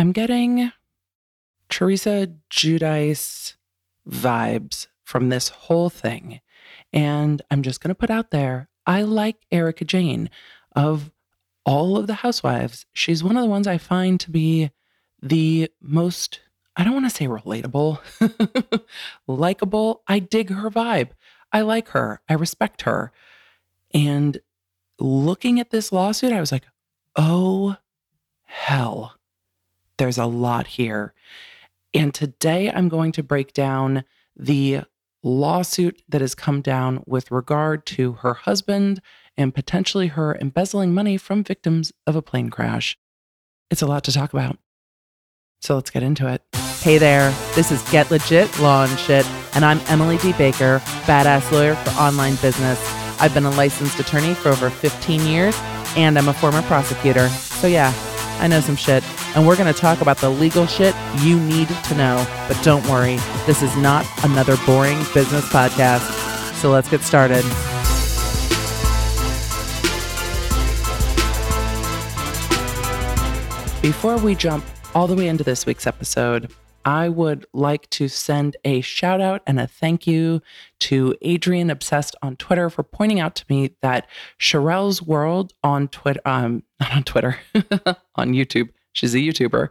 I'm getting Teresa Giudice vibes from this whole thing. And I'm just going to put out there I like Erika Jayne. of all of the housewives. She's one of the ones I find to be the most, I don't want to say relatable, likable. I dig her vibe. I like her. I respect her. And looking at this lawsuit, I was like, oh, hell, there's a lot here. And today I'm going to break down the lawsuit that has come down with regard to her husband and potentially her embezzling money from victims of a plane crash. It's a lot to talk about. So let's get into it. Hey there, this is Get Legit Law and Shit, and I'm Emily D. Baker, badass lawyer for online business. I've been a licensed attorney for over 15 years, and I'm a former prosecutor. So yeah, I know some shit, and we're going to talk about the legal shit you need to know. But don't worry, this is not another boring business podcast. So let's get started. Before we jump all the way into this week's episode, I would like to send a shout out and a thank you to Adrian Obsessed on Twitter for pointing out to me that Sherelle's World on Twitter, um, not on Twitter, on YouTube, she's a YouTuber,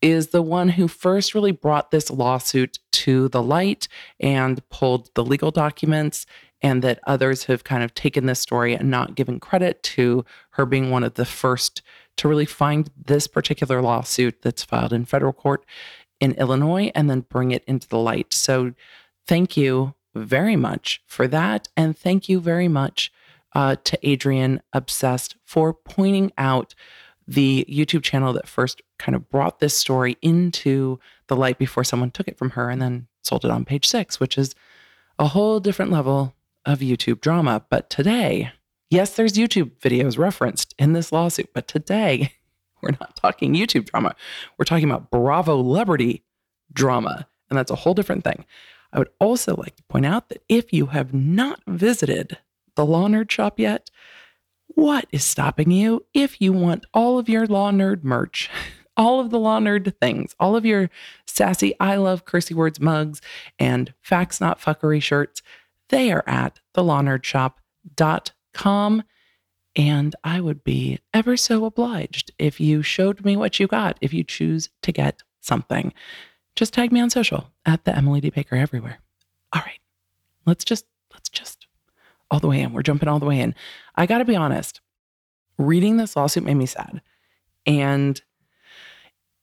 is the one who first really brought this lawsuit to the light and pulled the legal documents and that others have kind of taken this story and not given credit to her being one of the first to really find this particular lawsuit that's filed in federal court in Illinois and then bring it into the light. So, thank you very much for that. And thank you very much uh, to Adrian Obsessed for pointing out the YouTube channel that first kind of brought this story into the light before someone took it from her and then sold it on page six, which is a whole different level of YouTube drama. But today, yes, there's YouTube videos referenced in this lawsuit, but today we're not talking YouTube drama. We're talking about Bravo celebrity drama, and that's a whole different thing. I would also like to point out that if you have not visited the Law Nerd shop yet, what is stopping you? If you want all of your Law Nerd merch, all of the Law Nerd things, all of your sassy I love cursey words mugs and facts not fuckery shirts, they are at thelawnerdsshop.com. And I would be ever so obliged if you showed me what you got, if you choose to get something. Just tag me on social at the Emily D. Baker everywhere. All right. Let's just, let's just all the way in. We're jumping all the way in. I got to be honest, reading this lawsuit made me sad. And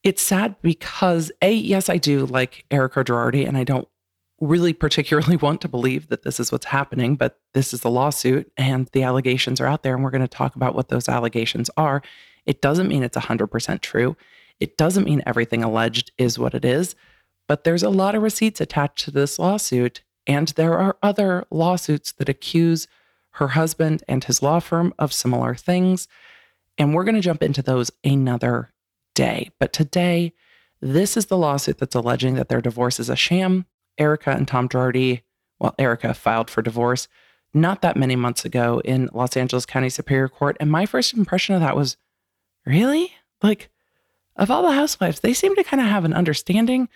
it's sad because, A, yes, I do like Erika Girardi, and I don't really particularly want to believe that this is what's happening, but this is the lawsuit and the allegations are out there. And we're going to talk about what those allegations are. It doesn't mean it's 100% true. It doesn't mean everything alleged is what it is, but there's a lot of receipts attached to this lawsuit. And there are other lawsuits that accuse her husband and his law firm of similar things. And we're going to jump into those another day. But today, this is the lawsuit that's alleging that their divorce is a sham Erika and Tom Girardi, well, Erika filed for divorce not that many months ago in Los Angeles County Superior Court. And my first impression of that was really? Like, of all the housewives, they seem to kind of have an understanding.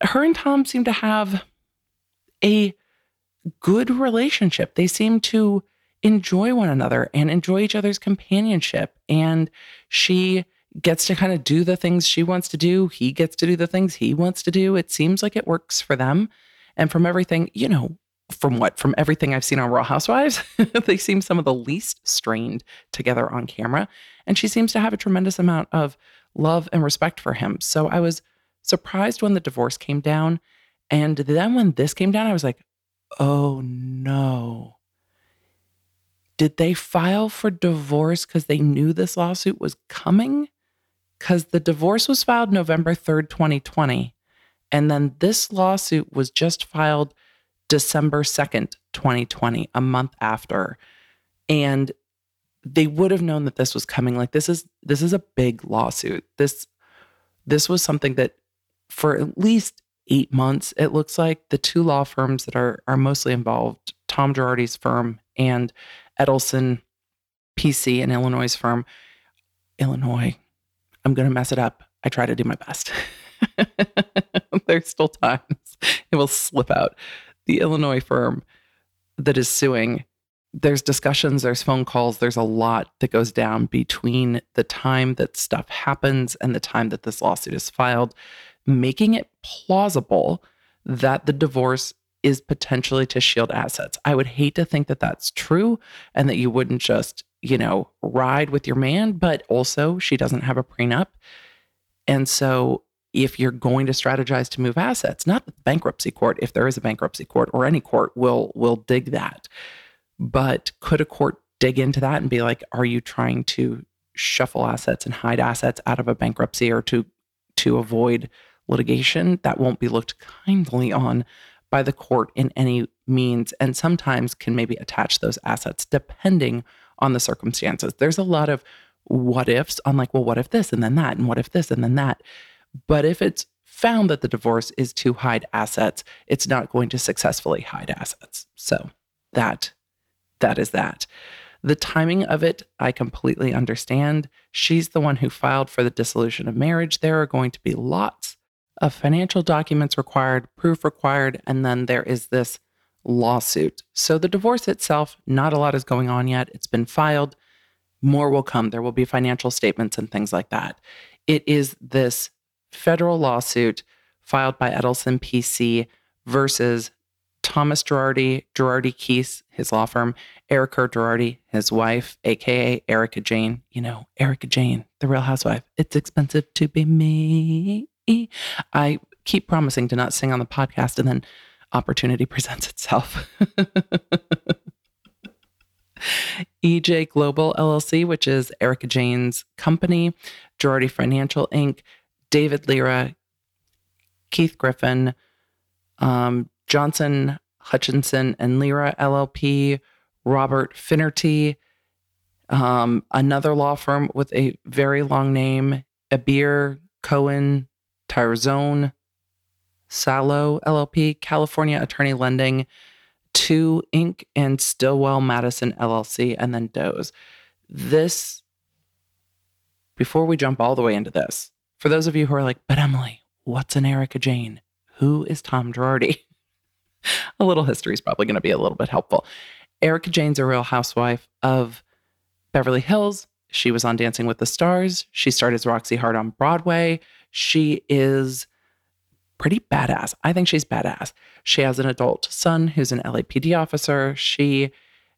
Her and Tom seem to have a good relationship. They seem to enjoy one another and enjoy each other's companionship. And she gets to kind of do the things she wants to do. He gets to do the things he wants to do. It seems like it works for them. And from everything, you know, from what? From everything I've seen on Raw Housewives, they seem some of the least strained together on camera. And she seems to have a tremendous amount of love and respect for him. So I was surprised when the divorce came down. And then when this came down, I was like, oh no. Did they file for divorce because they knew this lawsuit was coming? because the divorce was filed November 3rd, 2020. And then this lawsuit was just filed December 2nd, 2020, a month after. And they would have known that this was coming. Like this is this is a big lawsuit. This this was something that for at least eight months, it looks like the two law firms that are are mostly involved, Tom Girardi's firm and Edelson PC, an Illinois firm, Illinois, I'm going to mess it up. I try to do my best. There's still times it will slip out. The Illinois firm that is suing, there's discussions, there's phone calls, there's a lot that goes down between the time that stuff happens and the time that this lawsuit is filed, making it plausible that the divorce is potentially to shield assets. I would hate to think that that's true and that you wouldn't just, you know, ride with your man, but also she doesn't have a prenup. And so if you're going to strategize to move assets, not the bankruptcy court, if there is a bankruptcy court or any court will will dig that. But could a court dig into that and be like, are you trying to shuffle assets and hide assets out of a bankruptcy or to to avoid litigation? That won't be looked kindly on by the court in any means and sometimes can maybe attach those assets depending on the circumstances. There's a lot of what ifs on like, well, what if this and then that, and what if this and then that. But if it's found that the divorce is to hide assets, it's not going to successfully hide assets. So that that is that. The timing of it, I completely understand. She's the one who filed for the dissolution of marriage. There are going to be lots of financial documents required, proof required, and then there is this lawsuit. So the divorce itself, not a lot is going on yet. It's been filed. More will come. There will be financial statements and things like that. It is this federal lawsuit filed by Edelson PC versus Thomas Girardi, Girardi Keese, his law firm, Erika Girardi, his wife, aka Erika Jayne. You know, Erika Jayne, the real housewife. It's expensive to be me. I keep promising to not sing on the podcast and then opportunity presents itself. EJ Global LLC, which is Erika Jayne's company, Girardi Financial Inc., David Lira, Keith Griffin, um, Johnson Hutchinson and Lira LLP, Robert Finnerty, um, another law firm with a very long name, Abir Cohen Treyzon, Salo LLP, California Attorney Lending, Two Inc., and Stillwell Madison LLC, and then Doe's. This, before we jump all the way into this, for those of you who are like, but Emily, what's an Erika Jayne? Who is Tom Girardi? a little history is probably going to be a little bit helpful. Erika Jayne's a real housewife of Beverly Hills. She was on Dancing with the Stars. She started as Roxy Hart on Broadway. She is pretty badass. I think she's badass. She has an adult son who's an LAPD officer. She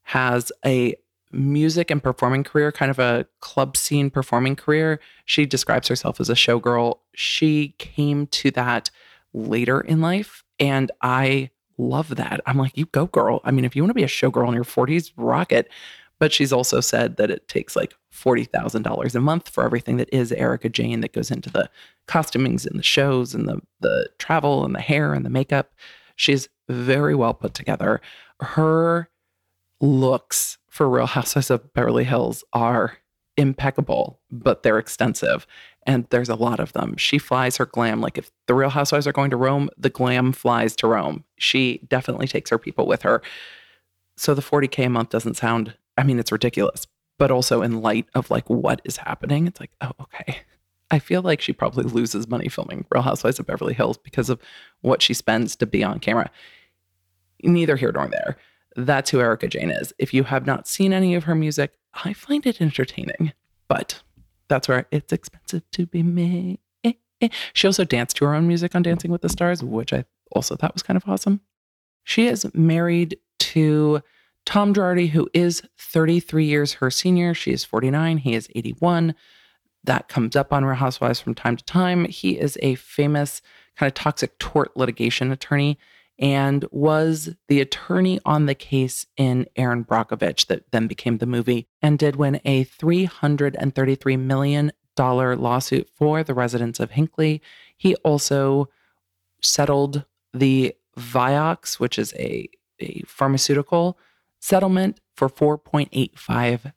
has a music and performing career, kind of a club scene performing career. She describes herself as a showgirl. She came to that later in life. And I love that. I'm like, you go, girl. I mean, if you want to be a showgirl in your 40s, rock it. But she's also said that it takes like $40,000 a month for everything that is Erika Jayne that goes into the costumings and the shows and the, the travel and the hair and the makeup. She's very well put together. Her looks for Real Housewives of Beverly Hills are impeccable, but they're extensive. And there's a lot of them. She flies her glam. Like if the Real Housewives are going to Rome, the glam flies to Rome. She definitely takes her people with her. So the 40K a month doesn't sound, I mean, it's ridiculous, but also in light of like what is happening, it's like, oh, okay. I feel like she probably loses money filming Real Housewives of Beverly Hills because of what she spends to be on camera. Neither here nor there. That's who Erika Jayne is. If you have not seen any of her music, I find it entertaining, but that's where it's expensive to be me. She also danced to her own music on Dancing with the Stars, which I also thought was kind of awesome. She is married to Tom Girardi, who is 33 years her senior. She is 49. He is 81. That comes up on Real Housewives from time to time. He is a famous kind of toxic tort litigation attorney and was the attorney on the case in Erin Brockovich that then became the movie and did win a $333 million lawsuit for the residents of Hinckley. He also settled the Vioxx, which is a, a pharmaceutical settlement for 4.85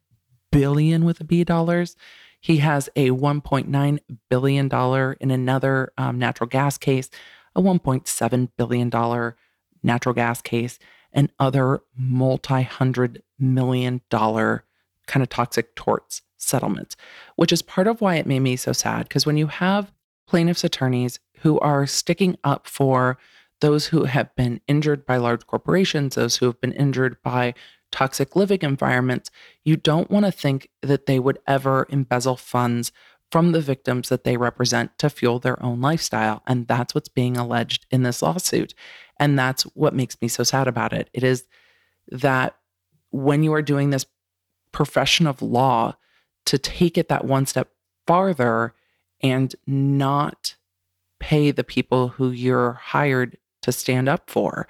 billion with a B dollars. He has a 1.9 billion dollar in another um, natural gas case a $1.7 billion natural gas case, and other multi hundred million dollar kind of toxic torts settlements, which is part of why it made me so sad. Because when you have plaintiffs' attorneys who are sticking up for those who have been injured by large corporations, those who have been injured by toxic living environments, you don't want to think that they would ever embezzle funds from the victims that they represent to fuel their own lifestyle. And that's what's being alleged in this lawsuit. And that's what makes me so sad about it. It is that when you are doing this profession of law, to take it that one step farther and not pay the people who you're hired to stand up for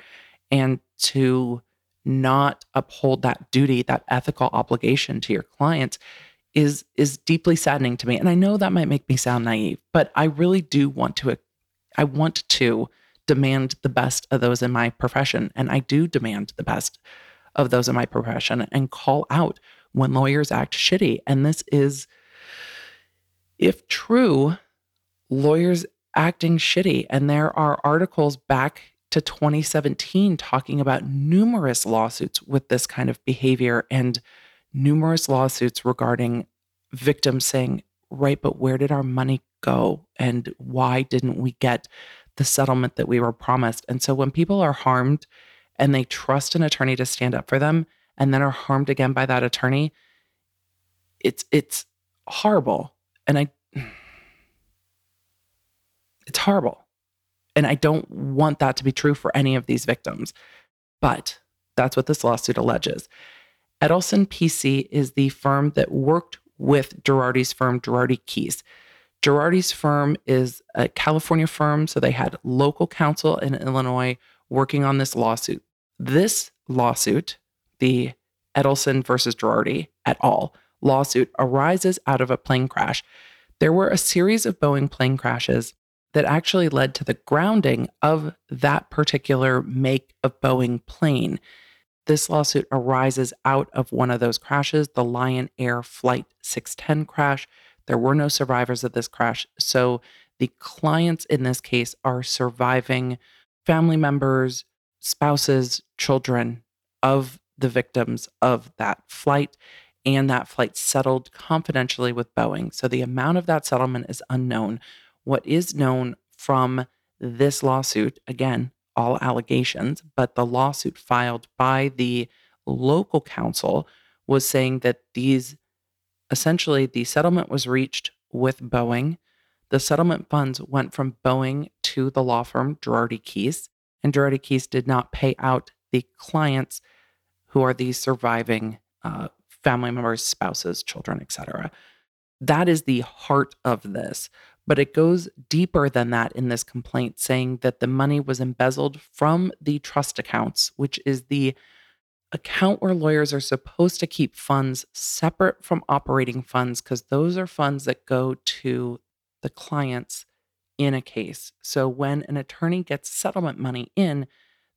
and to not uphold that duty, that ethical obligation to your clients is is deeply saddening to me. And I know that might make me sound naive, but I really do want to I want to demand the best of those in my profession and I do demand the best of those in my profession and call out when lawyers act shitty. And this is if true, lawyers acting shitty and there are articles back to 2017 talking about numerous lawsuits with this kind of behavior and numerous lawsuits regarding victims saying, right, but where did our money go? And why didn't we get the settlement that we were promised? And so when people are harmed and they trust an attorney to stand up for them and then are harmed again by that attorney, it's it's horrible. And I horrible. And I don't want that to be true for any of these victims. But that's what this lawsuit alleges. Edelson PC is the firm that worked with Girardi's firm, Girardi Keese. Girardi's firm is a California firm, so they had local counsel in Illinois working on this lawsuit. This lawsuit, the Edelson versus Girardi et al. lawsuit, arises out of a plane crash. There were a series of Boeing plane crashes that actually led to the grounding of that particular make of Boeing plane. This lawsuit arises out of one of those crashes, the Lion Air Flight 610 crash. There were no survivors of this crash. So the clients in this case are surviving family members, spouses, children of the victims of that flight. And that flight settled confidentially with Boeing. So the amount of that settlement is unknown what is known from this lawsuit, again, all allegations, but the lawsuit filed by the local counsel was saying that these essentially the settlement was reached with Boeing. The settlement funds went from Boeing to the law firm Girardi Keese, and Girardi Keese did not pay out the clients who are the surviving uh, family members, spouses, children, etc. That is the heart of this. But it goes deeper than that in this complaint, saying that the money was embezzled from the trust accounts, which is the account where lawyers are supposed to keep funds separate from operating funds, because those are funds that go to the clients in a case. So when an attorney gets settlement money in,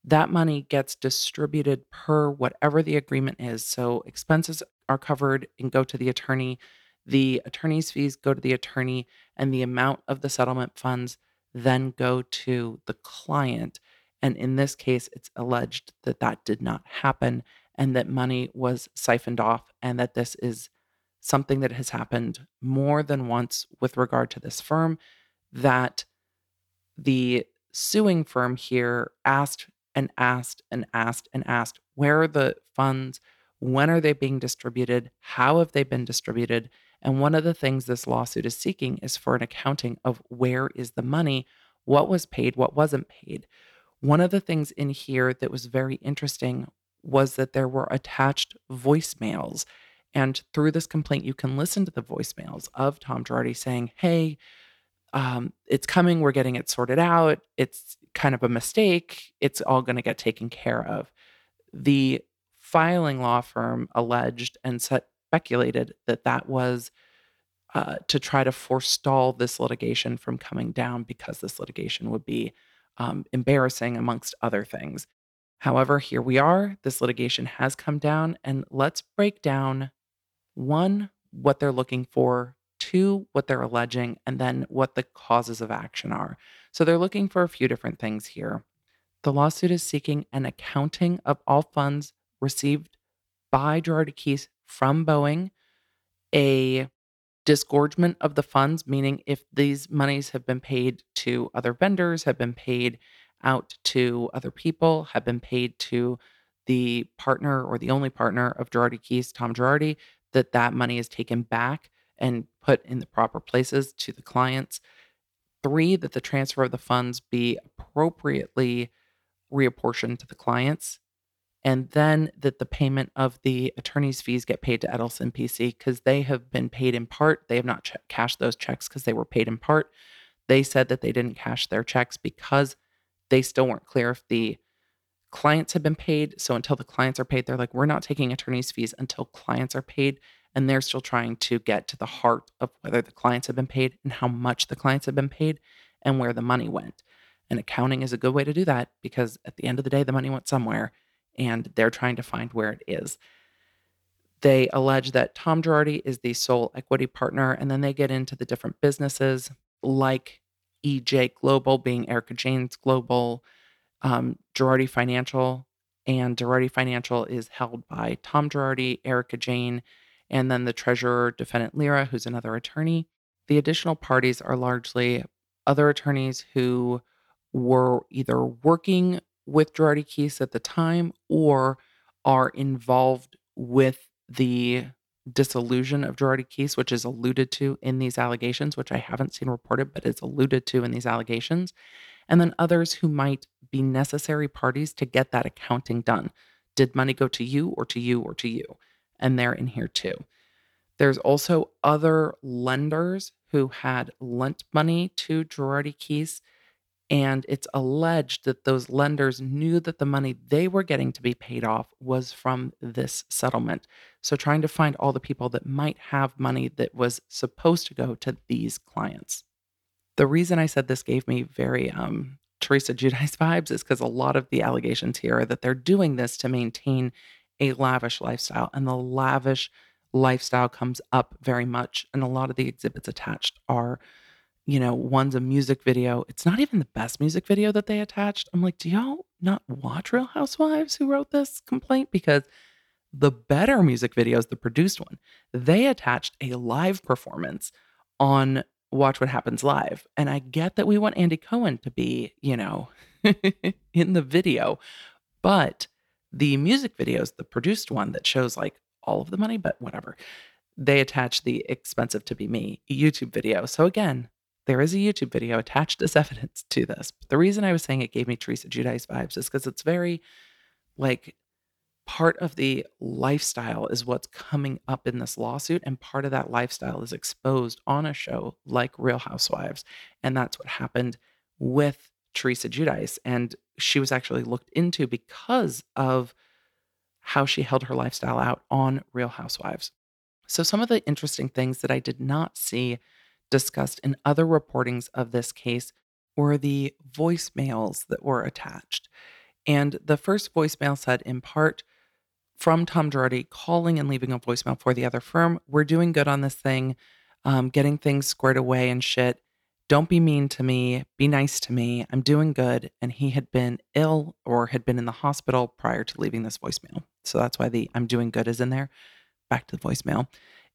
that money gets distributed per whatever the agreement is. So expenses are covered and go to the attorney the attorney's fees go to the attorney, and the amount of the settlement funds then go to the client. And in this case, it's alleged that that did not happen and that money was siphoned off, and that this is something that has happened more than once with regard to this firm. That the suing firm here asked and asked and asked and asked where are the funds? When are they being distributed? How have they been distributed? And one of the things this lawsuit is seeking is for an accounting of where is the money, what was paid, what wasn't paid. One of the things in here that was very interesting was that there were attached voicemails. And through this complaint, you can listen to the voicemails of Tom Girardi saying, Hey, um, it's coming. We're getting it sorted out. It's kind of a mistake. It's all going to get taken care of. The filing law firm alleged and set, speculated that that was uh, to try to forestall this litigation from coming down because this litigation would be um, embarrassing, amongst other things. However, here we are. This litigation has come down, and let's break down one, what they're looking for, two, what they're alleging, and then what the causes of action are. So they're looking for a few different things here. The lawsuit is seeking an accounting of all funds received by Girardi Keese from Boeing, a disgorgement of the funds, meaning if these monies have been paid to other vendors, have been paid out to other people, have been paid to the partner or the only partner of Girardi Keese, Tom Girardi, that that money is taken back and put in the proper places to the clients. Three, that the transfer of the funds be appropriately reapportioned to the clients and then that the payment of the attorney's fees get paid to Edelson PC because they have been paid in part. They have not ch- cashed those checks because they were paid in part. They said that they didn't cash their checks because they still weren't clear if the clients had been paid. So until the clients are paid, they're like, we're not taking attorney's fees until clients are paid. And they're still trying to get to the heart of whether the clients have been paid and how much the clients have been paid and where the money went. And accounting is a good way to do that because at the end of the day, the money went somewhere and they're trying to find where it is. They allege that Tom Girardi is the sole equity partner, and then they get into the different businesses like EJ Global being Erika Jayne's Global, um, Girardi Financial, and Girardi Financial is held by Tom Girardi, Erika Jayne, and then the treasurer, defendant Lira, who's another attorney. The additional parties are largely other attorneys who were either working with Girardi Keese at the time or are involved with the disillusion of Girardi Keese, which is alluded to in these allegations, which I haven't seen reported, but is alluded to in these allegations. And then others who might be necessary parties to get that accounting done. Did money go to you or to you or to you? And they're in here too. There's also other lenders who had lent money to Girardi Keese and it's alleged that those lenders knew that the money they were getting to be paid off was from this settlement. So, trying to find all the people that might have money that was supposed to go to these clients. The reason I said this gave me very um, Teresa Giudice vibes is because a lot of the allegations here are that they're doing this to maintain a lavish lifestyle, and the lavish lifestyle comes up very much. And a lot of the exhibits attached are you know, one's a music video. It's not even the best music video that they attached. I'm like, do y'all not watch Real Housewives who wrote this complaint? Because the better music video is the produced one. They attached a live performance on Watch What Happens Live. And I get that we want Andy Cohen to be, you know, in the video, but the music video is the produced one that shows like all of the money, but whatever. They attach the expensive to be me YouTube video. So again, there is a YouTube video attached as evidence to this. But the reason I was saying it gave me Teresa Giudice vibes is because it's very like part of the lifestyle is what's coming up in this lawsuit. And part of that lifestyle is exposed on a show like Real Housewives. And that's what happened with Teresa Giudice. And she was actually looked into because of how she held her lifestyle out on Real Housewives. So, some of the interesting things that I did not see discussed in other reportings of this case were the voicemails that were attached. And the first voicemail said, in part, from Tom Girardi calling and leaving a voicemail for the other firm. We're doing good on this thing, um, getting things squared away and shit. Don't be mean to me. Be nice to me. I'm doing good. And he had been ill or had been in the hospital prior to leaving this voicemail. So that's why the I'm doing good is in there. Back to the voicemail.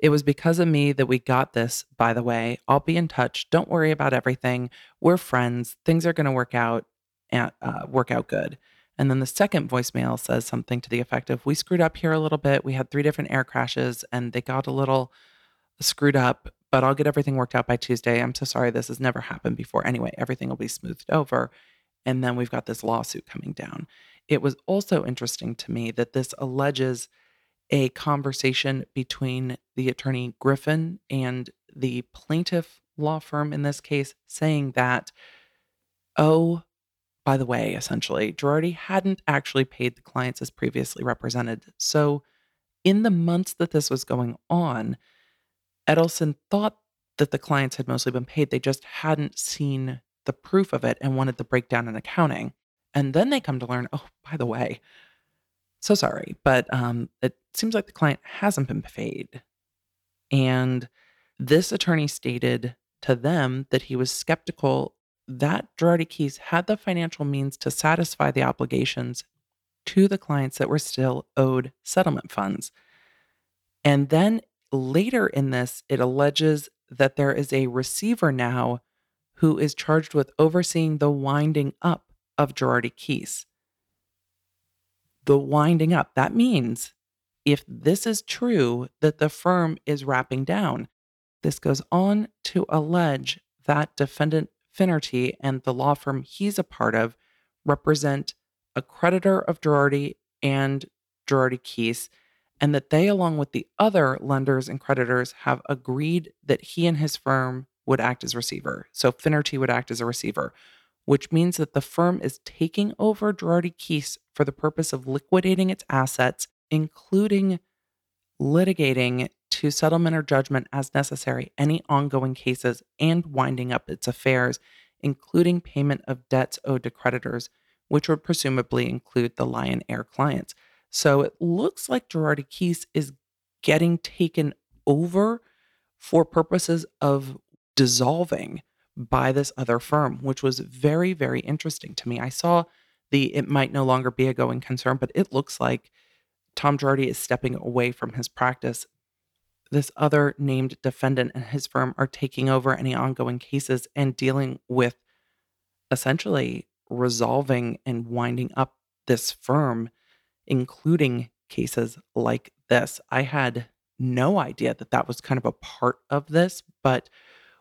It was because of me that we got this, by the way. I'll be in touch. Don't worry about everything. We're friends. Things are going to work out and uh, work out good. And then the second voicemail says something to the effect of We screwed up here a little bit. We had three different air crashes and they got a little screwed up, but I'll get everything worked out by Tuesday. I'm so sorry. This has never happened before. Anyway, everything will be smoothed over. And then we've got this lawsuit coming down. It was also interesting to me that this alleges a conversation between the attorney Griffin and the plaintiff law firm in this case, saying that, oh, by the way, essentially, Girardi hadn't actually paid the clients as previously represented. So, in the months that this was going on, Edelson thought that the clients had mostly been paid. They just hadn't seen the proof of it and wanted the breakdown in accounting. And then they come to learn, oh, by the way, so sorry, but um, it seems like the client hasn't been paid. And this attorney stated to them that he was skeptical that Girardi Keese had the financial means to satisfy the obligations to the clients that were still owed settlement funds. And then later in this, it alleges that there is a receiver now who is charged with overseeing the winding up of Girardi Keese. The winding up, that means if this is true, that the firm is wrapping down. This goes on to allege that defendant Finnerty and the law firm he's a part of represent a creditor of Girardi and Girardi Keese, and that they, along with the other lenders and creditors, have agreed that he and his firm would act as receiver. So Finnerty would act as a receiver, which means that the firm is taking over Girardi Keese for the purpose of liquidating its assets, including litigating to settlement or judgment as necessary any ongoing cases and winding up its affairs, including payment of debts owed to creditors, which would presumably include the Lion Air clients. So it looks like Girardi Keese is getting taken over for purposes of dissolving by this other firm, which was very, very interesting to me. I saw the it might no longer be a going concern, but it looks like Tom Girardi is stepping away from his practice. This other named defendant and his firm are taking over any ongoing cases and dealing with essentially resolving and winding up this firm, including cases like this. I had no idea that that was kind of a part of this, but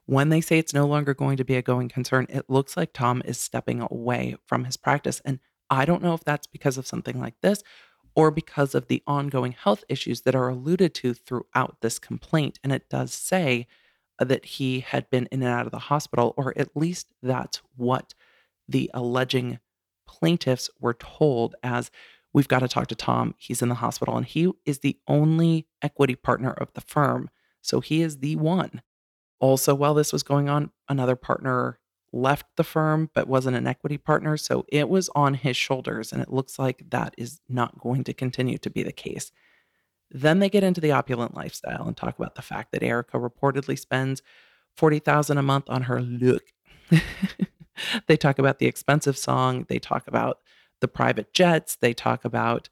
when they say it's no longer going to be a going concern, it looks like Tom is stepping away from his practice. And I don't know if that's because of something like this or because of the ongoing health issues that are alluded to throughout this complaint. And it does say that he had been in and out of the hospital, or at least that's what the alleging plaintiffs were told as we've got to talk to Tom. He's in the hospital and he is the only equity partner of the firm. So he is the one. Also, while this was going on, another partner left the firm but wasn't an equity partner. So it was on his shoulders. And it looks like that is not going to continue to be the case. Then they get into the opulent lifestyle and talk about the fact that Erika reportedly spends 40,000 a month on her look. they talk about the expensive song, they talk about the private jets, they talk about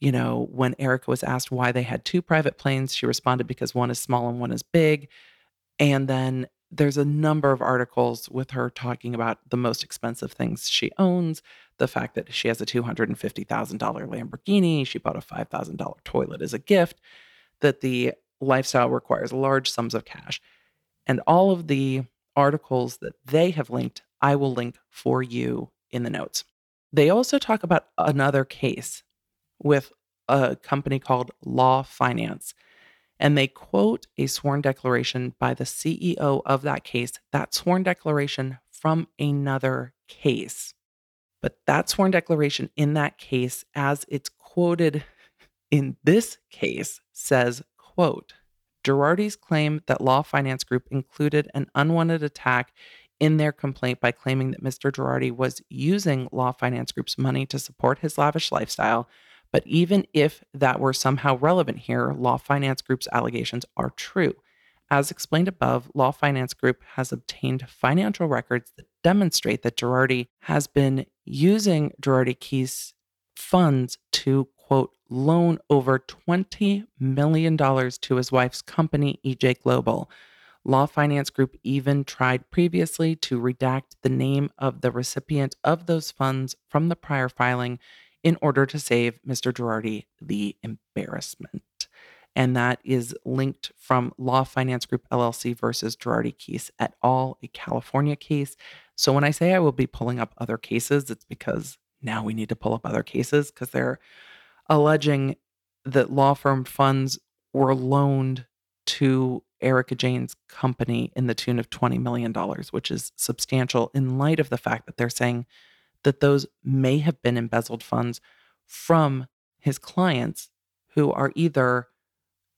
you know, when Erika was asked why they had two private planes, she responded because one is small and one is big. And then there's a number of articles with her talking about the most expensive things she owns, the fact that she has a $250,000 Lamborghini, she bought a $5,000 toilet as a gift, that the lifestyle requires large sums of cash. And all of the articles that they have linked, I will link for you in the notes. They also talk about another case with a company called Law Finance and they quote a sworn declaration by the CEO of that case, that sworn declaration from another case. But that sworn declaration in that case, as it's quoted in this case, says, quote, Girardi's claim that Law Finance Group included an unwanted attack in their complaint by claiming that Mr. Girardi was using Law Finance Group's money to support his lavish lifestyle but even if that were somehow relevant here, Law Finance Group's allegations are true. As explained above, Law Finance Group has obtained financial records that demonstrate that Girardi has been using Girardi Keese funds to, quote, loan over $20 million to his wife's company, EJ Global. Law Finance Group even tried previously to redact the name of the recipient of those funds from the prior filing in order to save Mr. Girardi the embarrassment. And that is linked from Law Finance Group LLC versus Girardi Keese et al., a California case. So when I say I will be pulling up other cases, it's because now we need to pull up other cases because they're alleging that law firm funds were loaned to Erika Jayne's company in the tune of $20 million, which is substantial in light of the fact that they're saying that those may have been embezzled funds from his clients who are either,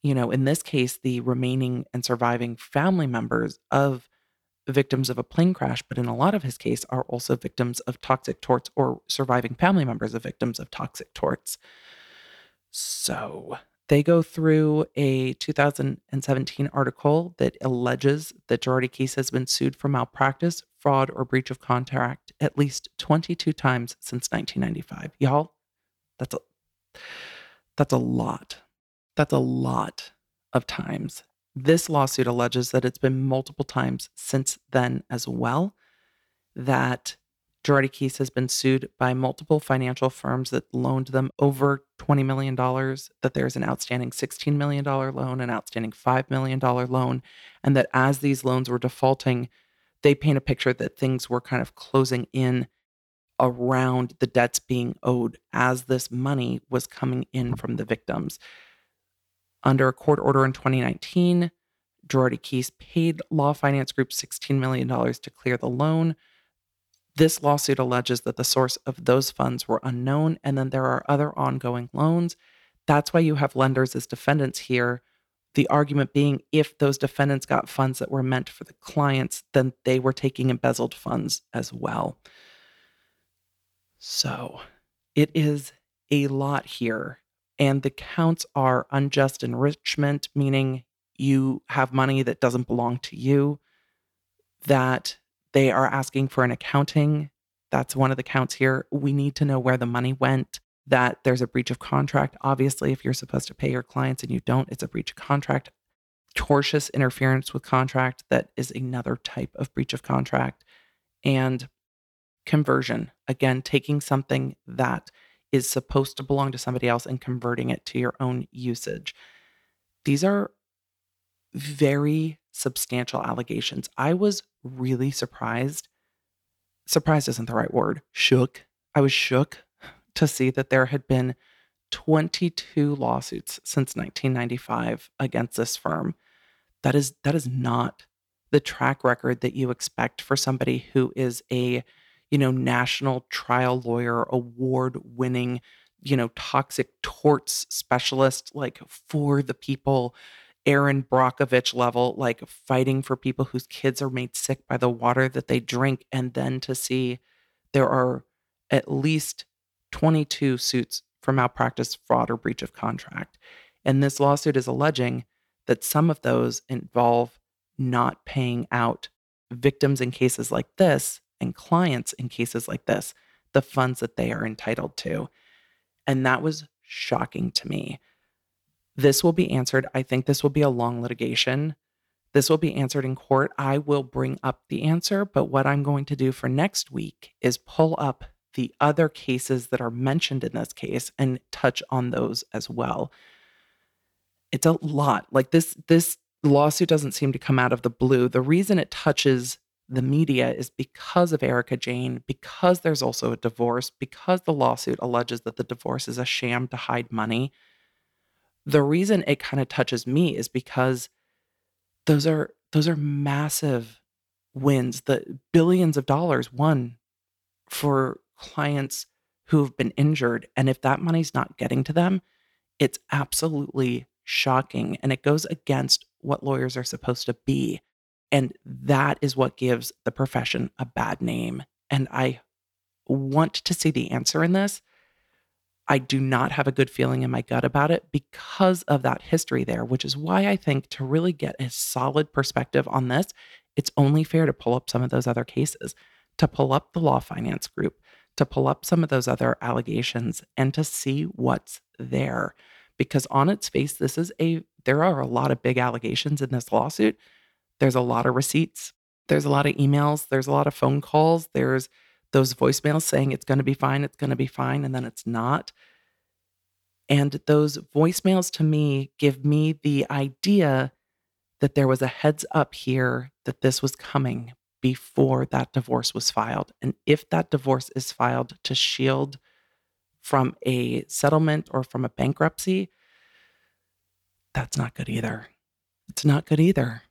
you know, in this case, the remaining and surviving family members of victims of a plane crash, but in a lot of his case are also victims of toxic torts or surviving family members of victims of toxic torts. So they go through a 2017 article that alleges that Girardi Keese has been sued for malpractice, fraud, or breach of contract at least 22 times since 1995. Y'all, that's a that's a lot. That's a lot of times. This lawsuit alleges that it's been multiple times since then as well that Girardi Keese has been sued by multiple financial firms that loaned them over $20 million, that there's an outstanding $16 million loan, an outstanding $5 million loan, and that as these loans were defaulting, they paint a picture that things were kind of closing in around the debts being owed as this money was coming in from the victims. Under a court order in 2019, Girardi Keese paid Law Finance Group $16 million to clear the loan. This lawsuit alleges that the source of those funds were unknown, and then there are other ongoing loans. That's why you have lenders as defendants here. The argument being if those defendants got funds that were meant for the clients, then they were taking embezzled funds as well. So it is a lot here. And the counts are unjust enrichment, meaning you have money that doesn't belong to you, that they are asking for an accounting. That's one of the counts here. We need to know where the money went, that there's a breach of contract. Obviously, if you're supposed to pay your clients and you don't, it's a breach of contract. Tortious interference with contract, that is another type of breach of contract. And conversion, again, taking something that is supposed to belong to somebody else and converting it to your own usage. These are very substantial allegations. I was really surprised. Surprised isn't the right word. Shook. I was shook to see that there had been 22 lawsuits since 1995 against this firm. That is that is not the track record that you expect for somebody who is a, you know, national trial lawyer, award winning, you know, toxic torts specialist like for the people Erin Brockovich level, like fighting for people whose kids are made sick by the water that they drink. And then to see there are at least 22 suits for malpractice, fraud, or breach of contract. And this lawsuit is alleging that some of those involve not paying out victims in cases like this and clients in cases like this the funds that they are entitled to. And that was shocking to me. This will be answered. I think this will be a long litigation. This will be answered in court. I will bring up the answer, but what I'm going to do for next week is pull up the other cases that are mentioned in this case and touch on those as well. It's a lot. Like this this lawsuit doesn't seem to come out of the blue. The reason it touches the media is because of Erika Jayne, because there's also a divorce, because the lawsuit alleges that the divorce is a sham to hide money the reason it kind of touches me is because those are those are massive wins the billions of dollars won for clients who've been injured. And if that money's not getting to them it's absolutely shocking. And it goes against what lawyers are supposed to be. And that is what gives the profession a bad name. And i want to see the answer in this I do not have a good feeling in my gut about it because of that history there, which is why I think to really get a solid perspective on this, it's only fair to pull up some of those other cases, to pull up the law finance group, to pull up some of those other allegations and to see what's there. Because on its face, this is a, there are a lot of big allegations in this lawsuit. There's a lot of receipts, there's a lot of emails, there's a lot of phone calls, there's, those voicemails saying it's going to be fine, it's going to be fine, and then it's not. And those voicemails to me give me the idea that there was a heads up here that this was coming before that divorce was filed. And if that divorce is filed to shield from a settlement or from a bankruptcy, that's not good either. It's not good either.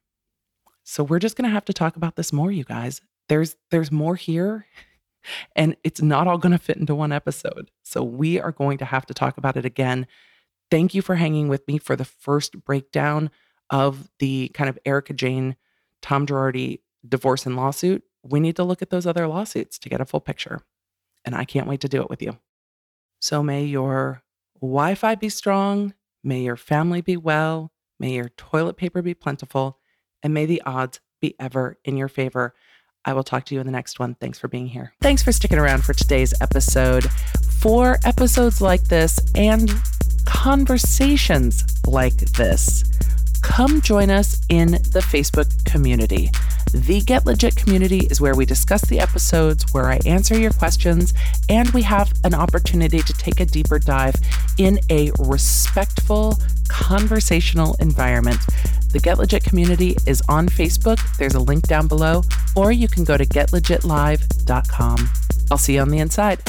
So we're just going to have to talk about this more you guys. There's there's more here and it's not all going to fit into one episode. So we are going to have to talk about it again. Thank you for hanging with me for the first breakdown of the kind of Erika Jayne, Tom Girardi divorce and lawsuit. We need to look at those other lawsuits to get a full picture. And I can't wait to do it with you. So may your Wi Fi be strong, may your family be well, may your toilet paper be plentiful, and may the odds be ever in your favor. I will talk to you in the next one. Thanks for being here. Thanks for sticking around for today's episode. For episodes like this and conversations like this, come join us in the Facebook community. The Get Legit community is where we discuss the episodes, where I answer your questions, and we have an opportunity to take a deeper dive in a respectful, conversational environment. The Get Legit community is on Facebook. There's a link down below, or you can go to getlegitlive.com. I'll see you on the inside.